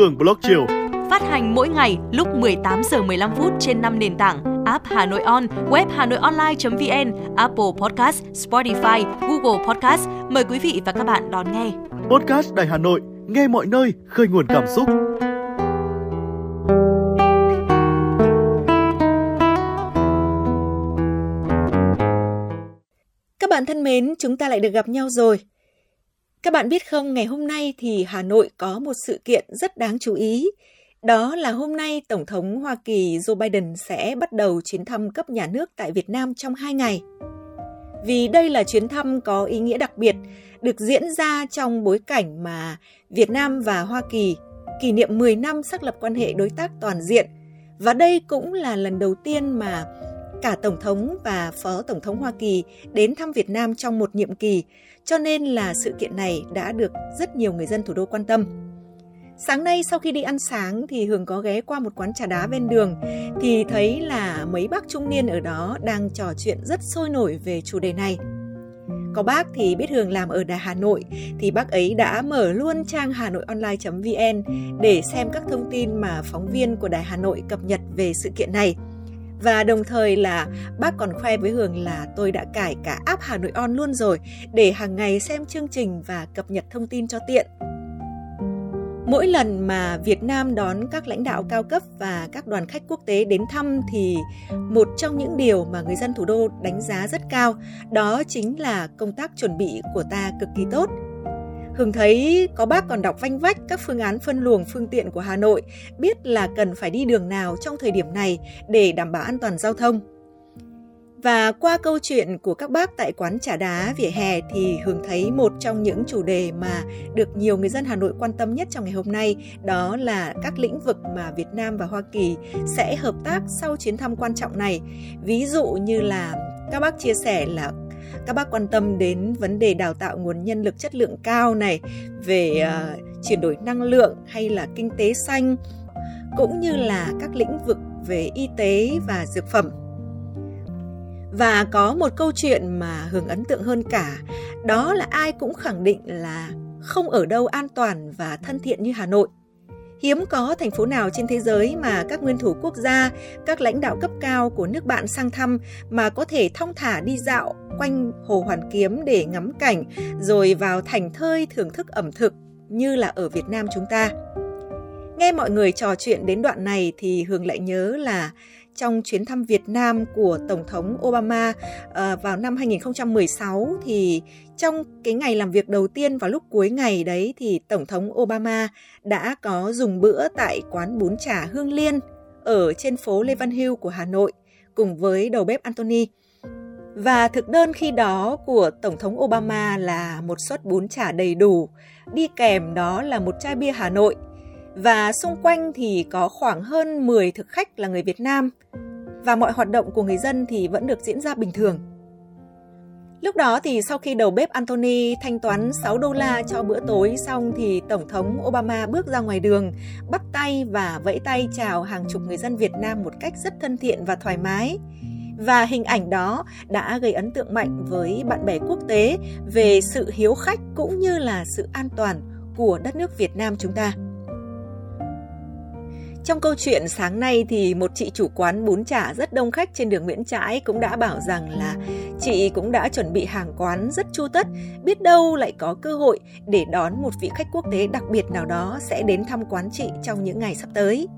Hương Blog Chiều. Phát hành mỗi ngày lúc 18 giờ 15 phút trên 5 nền tảng app Hà Nội On, web Hà Nội Online.vn, Apple Podcast, Spotify, Google Podcast. Mời quý vị và các bạn đón nghe. Podcast Đài Hà Nội, nghe mọi nơi, khơi nguồn cảm xúc. Các bạn thân mến, chúng ta lại được gặp nhau rồi. Các bạn biết không, ngày hôm nay thì Hà Nội có một sự kiện rất đáng chú ý. Đó là hôm nay Tổng thống Hoa Kỳ Joe Biden sẽ bắt đầu chuyến thăm cấp nhà nước tại Việt Nam trong 2 ngày. Vì đây là chuyến thăm có ý nghĩa đặc biệt, được diễn ra trong bối cảnh mà Việt Nam và Hoa Kỳ kỷ niệm 10 năm xác lập quan hệ đối tác toàn diện. Và đây cũng là lần đầu tiên mà cả Tổng thống và Phó Tổng thống Hoa Kỳ đến thăm Việt Nam trong một nhiệm kỳ, cho nên là sự kiện này đã được rất nhiều người dân thủ đô quan tâm. Sáng nay sau khi đi ăn sáng thì Hường có ghé qua một quán trà đá ven đường thì thấy là mấy bác trung niên ở đó đang trò chuyện rất sôi nổi về chủ đề này. Có bác thì biết Hường làm ở Đài Hà Nội thì bác ấy đã mở luôn trang hà nội online.vn để xem các thông tin mà phóng viên của Đài Hà Nội cập nhật về sự kiện này. Và đồng thời là bác còn khoe với Hường là tôi đã cải cả app Hà Nội On luôn rồi, để hàng ngày xem chương trình và cập nhật thông tin cho tiện. Mỗi lần mà Việt Nam đón các lãnh đạo cao cấp và các đoàn khách quốc tế đến thăm thì một trong những điều mà người dân thủ đô đánh giá rất cao, đó chính là công tác chuẩn bị của ta cực kỳ tốt. Hường thấy có bác còn đọc vanh vách các phương án phân luồng phương tiện của Hà Nội, biết là cần phải đi đường nào trong thời điểm này để đảm bảo an toàn giao thông. Và qua câu chuyện của các bác tại quán trà đá vỉa hè thì Hường thấy một trong những chủ đề mà được nhiều người dân Hà Nội quan tâm nhất trong ngày hôm nay đó là các lĩnh vực mà Việt Nam và Hoa Kỳ sẽ hợp tác sau chuyến thăm quan trọng này. Ví dụ như là các bác chia sẻ là các bác quan tâm đến vấn đề đào tạo nguồn nhân lực chất lượng cao này về uh, chuyển đổi năng lượng hay là kinh tế xanh cũng như là các lĩnh vực về y tế và dược phẩm và có một câu chuyện mà Hường ấn tượng hơn cả, đó là ai cũng khẳng định là không ở đâu an toàn và thân thiện như Hà Nội. Hiếm có thành phố nào trên thế giới mà các nguyên thủ quốc gia, các lãnh đạo cấp cao của nước bạn sang thăm mà có thể thong thả đi dạo quanh Hồ Hoàn Kiếm để ngắm cảnh, rồi vào thành thơi thưởng thức ẩm thực như là ở Việt Nam chúng ta. Nghe mọi người trò chuyện đến đoạn này thì Hường lại nhớ là trong chuyến thăm Việt Nam của Tổng thống Obama uh, vào năm 2016 thì trong cái ngày làm việc đầu tiên vào lúc cuối ngày đấy thì Tổng thống Obama đã có dùng bữa tại quán bún chả Hương Liên ở trên phố Lê Văn Hưu của Hà Nội cùng với đầu bếp Anthony. Và thực đơn khi đó của Tổng thống Obama là một suất bún chả đầy đủ, đi kèm đó là một chai bia Hà Nội và xung quanh thì có khoảng hơn 10 thực khách là người Việt Nam và mọi hoạt động của người dân thì vẫn được diễn ra bình thường. Lúc đó thì sau khi đầu bếp Anthony thanh toán 6 đô la cho bữa tối xong thì Tổng thống Obama bước ra ngoài đường, bắt tay và vẫy tay chào hàng chục người dân Việt Nam một cách rất thân thiện và thoải mái. Và hình ảnh đó đã gây ấn tượng mạnh với bạn bè quốc tế về sự hiếu khách cũng như là sự an toàn của đất nước Việt Nam chúng ta. Trong câu chuyện sáng nay thì một chị chủ quán bún chả rất đông khách trên đường Nguyễn Trãi cũng đã bảo rằng là chị cũng đã chuẩn bị hàng quán rất chu tất, biết đâu lại có cơ hội để đón một vị khách quốc tế đặc biệt nào đó sẽ đến thăm quán chị trong những ngày sắp tới.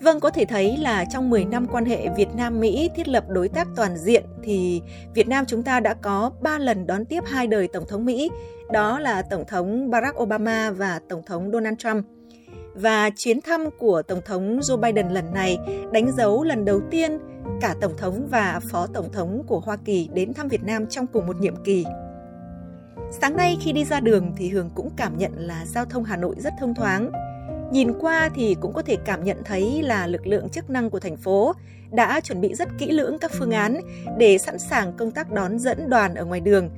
Vâng, có thể thấy là trong 10 năm quan hệ Việt Nam-Mỹ thiết lập đối tác toàn diện thì Việt Nam chúng ta đã có 3 lần đón tiếp hai đời Tổng thống Mỹ, đó là Tổng thống Barack Obama và Tổng thống Donald Trump và chuyến thăm của Tổng thống Joe Biden lần này đánh dấu lần đầu tiên cả Tổng thống và Phó Tổng thống của Hoa Kỳ đến thăm Việt Nam trong cùng một nhiệm kỳ. Sáng nay khi đi ra đường thì Hường cũng cảm nhận là giao thông Hà Nội rất thông thoáng. Nhìn qua thì cũng có thể cảm nhận thấy là lực lượng chức năng của thành phố đã chuẩn bị rất kỹ lưỡng các phương án để sẵn sàng công tác đón dẫn đoàn ở ngoài đường.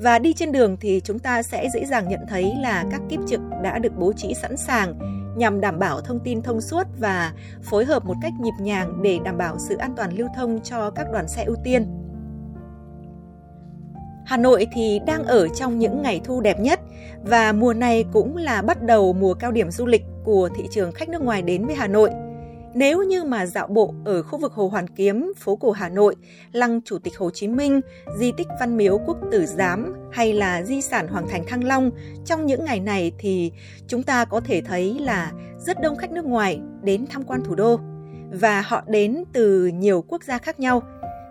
Và đi trên đường thì chúng ta sẽ dễ dàng nhận thấy là các kiếp trực đã được bố trí sẵn sàng nhằm đảm bảo thông tin thông suốt và phối hợp một cách nhịp nhàng để đảm bảo sự an toàn lưu thông cho các đoàn xe ưu tiên. Hà Nội thì đang ở trong những ngày thu đẹp nhất và mùa này cũng là bắt đầu mùa cao điểm du lịch của thị trường khách nước ngoài đến với Hà Nội. Nếu như mà dạo bộ ở khu vực Hồ Hoàn Kiếm, phố cổ Hà Nội, lăng Chủ tịch Hồ Chí Minh, di tích Văn Miếu Quốc Tử Giám hay là di sản Hoàng thành Thăng Long trong những ngày này thì chúng ta có thể thấy là rất đông khách nước ngoài đến tham quan thủ đô và họ đến từ nhiều quốc gia khác nhau.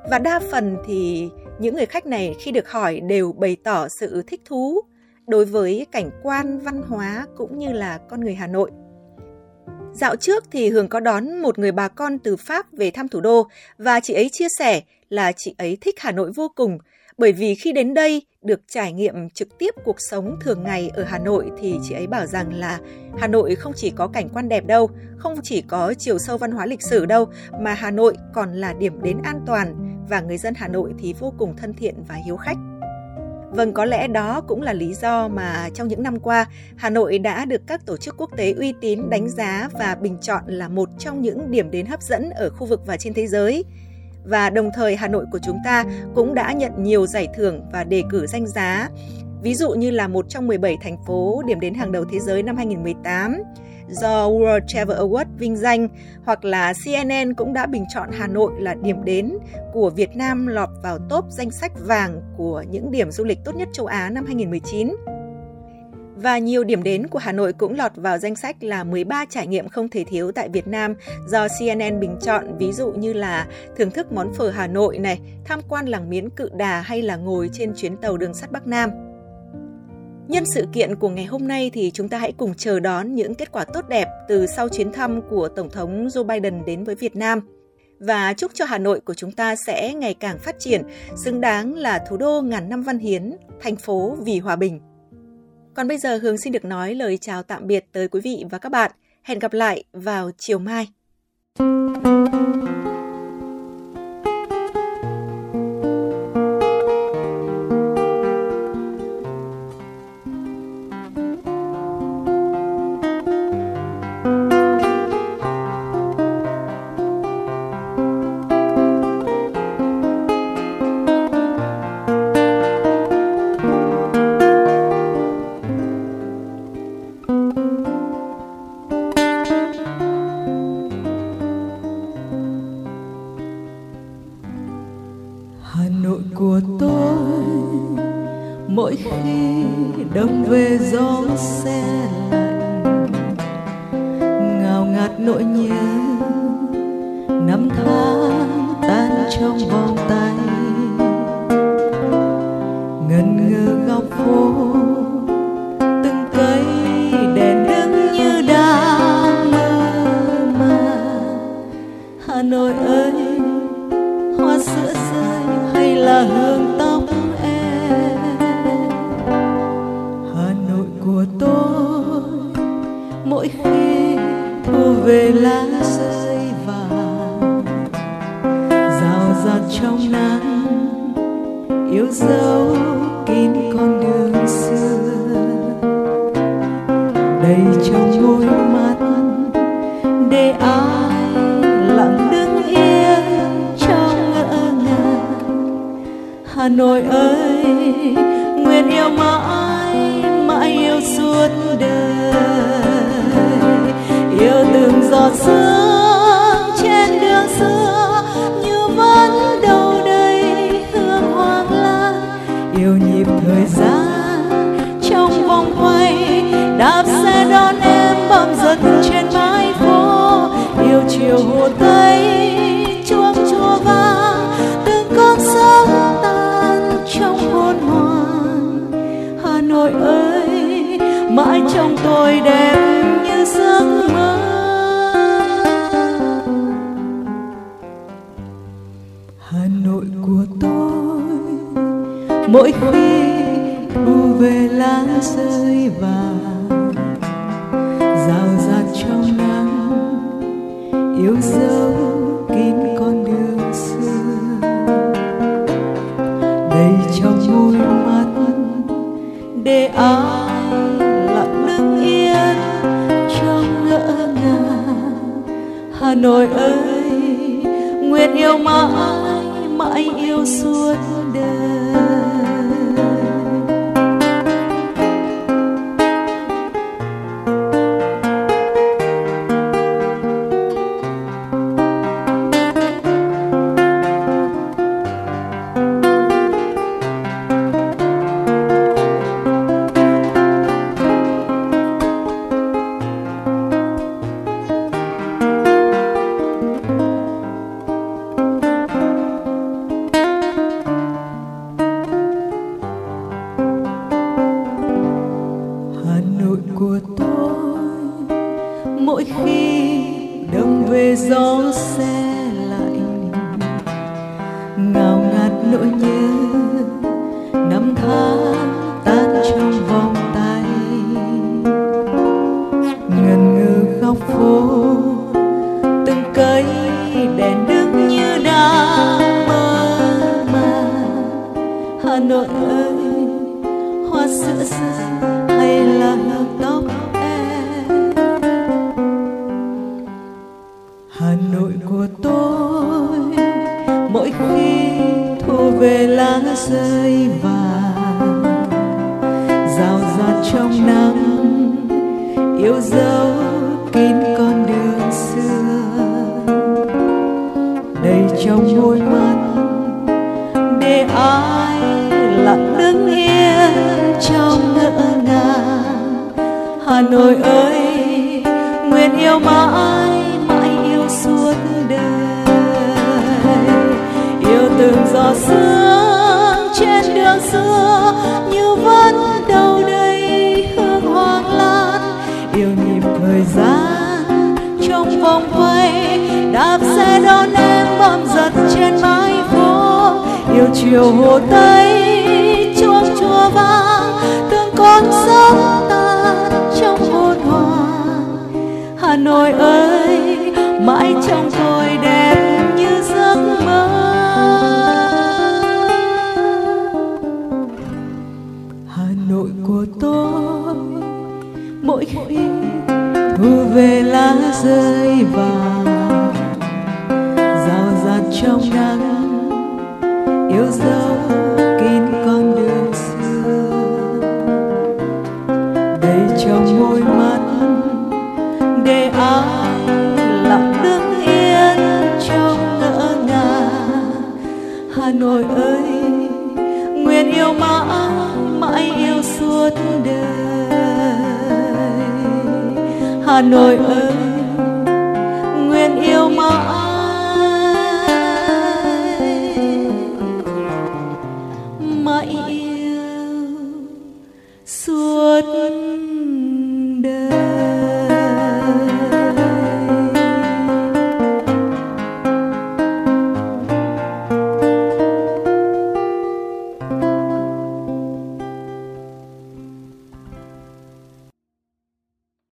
Và đa phần thì những người khách này khi được hỏi đều bày tỏ sự thích thú đối với cảnh quan văn hóa cũng như là con người Hà Nội. Dạo trước thì Hường có đón một người bà con từ Pháp về thăm thủ đô và chị ấy chia sẻ là chị ấy thích Hà Nội vô cùng bởi vì khi đến đây được trải nghiệm trực tiếp cuộc sống thường ngày ở Hà Nội thì chị ấy bảo rằng là Hà Nội không chỉ có cảnh quan đẹp đâu, không chỉ có chiều sâu văn hóa lịch sử đâu mà Hà Nội còn là điểm đến an toàn và người dân Hà Nội thì vô cùng thân thiện và hiếu khách. Vâng, có lẽ đó cũng là lý do mà trong những năm qua, Hà Nội đã được các tổ chức quốc tế uy tín đánh giá và bình chọn là một trong những điểm đến hấp dẫn ở khu vực và trên thế giới. Và đồng thời Hà Nội của chúng ta cũng đã nhận nhiều giải thưởng và đề cử danh giá. Ví dụ như là một trong 17 thành phố điểm đến hàng đầu thế giới năm 2018, do World Travel Award vinh danh hoặc là CNN cũng đã bình chọn Hà Nội là điểm đến của Việt Nam lọt vào top danh sách vàng của những điểm du lịch tốt nhất châu Á năm 2019. Và nhiều điểm đến của Hà Nội cũng lọt vào danh sách là 13 trải nghiệm không thể thiếu tại Việt Nam do CNN bình chọn, ví dụ như là thưởng thức món phở Hà Nội này, tham quan làng miến cự đà hay là ngồi trên chuyến tàu đường sắt Bắc Nam. Nhân sự kiện của ngày hôm nay thì chúng ta hãy cùng chờ đón những kết quả tốt đẹp từ sau chuyến thăm của Tổng thống Joe Biden đến với Việt Nam. Và chúc cho Hà Nội của chúng ta sẽ ngày càng phát triển, xứng đáng là thủ đô ngàn năm văn hiến, thành phố vì hòa bình. Còn bây giờ Hương xin được nói lời chào tạm biệt tới quý vị và các bạn. Hẹn gặp lại vào chiều mai. mỗi xe lạnh ngào ngạt nỗi nhớ năm tháng tan trong vòng mỗi khi thu về lá rơi vàng. Rào rạt trong nắng, yêu dấu kín con đường xưa. Đầy trong môi mắt, để ai lặng đứng yên trong ngỡ ngàng. Hà nội ơi, nguyện yêu mãi mãi yêu suốt đời yêu từng giọt sương trên đường xưa, như vẫn đâu đây hương hoàng lan yêu nhịp thời gian trong vòng quay, đạp xe đón em bấm dần trên mái phố. Yêu chiều hồ tây, chuông chùa vang, từng con sóng tan trong hồn hoàng hà nội ơi, mãi trong tôi đẹp mỗi khi thu về lá rơi vàng, rào rạt trong nắng, yêu dấu kín con đường xưa. Đầy trong môi mắt để ai lặng đứng yên trong ngỡ ngàng. Hà nội ơi, nguyện yêu mãi. Trong nắng, yêu dấu kín con đường xưa. Đầy trong đôi mắt, để ai lặng đứng yên trong ngỡ ngàng. Hà nội ơi, nguyện yêu mãi mãi yêu suốt đời. Yêu từng giọt sương trên đường xưa, như vẫn đón em bom giật trên mái phố. Yêu chiều hồ tây, chuông chùa vang, từng con sóng tan trong hồn hoàng hà nội ơi, mãi trong tôi đẹp như giấc mơ. Hà nội của tôi, mỗi khi thu về lá rơi hà nội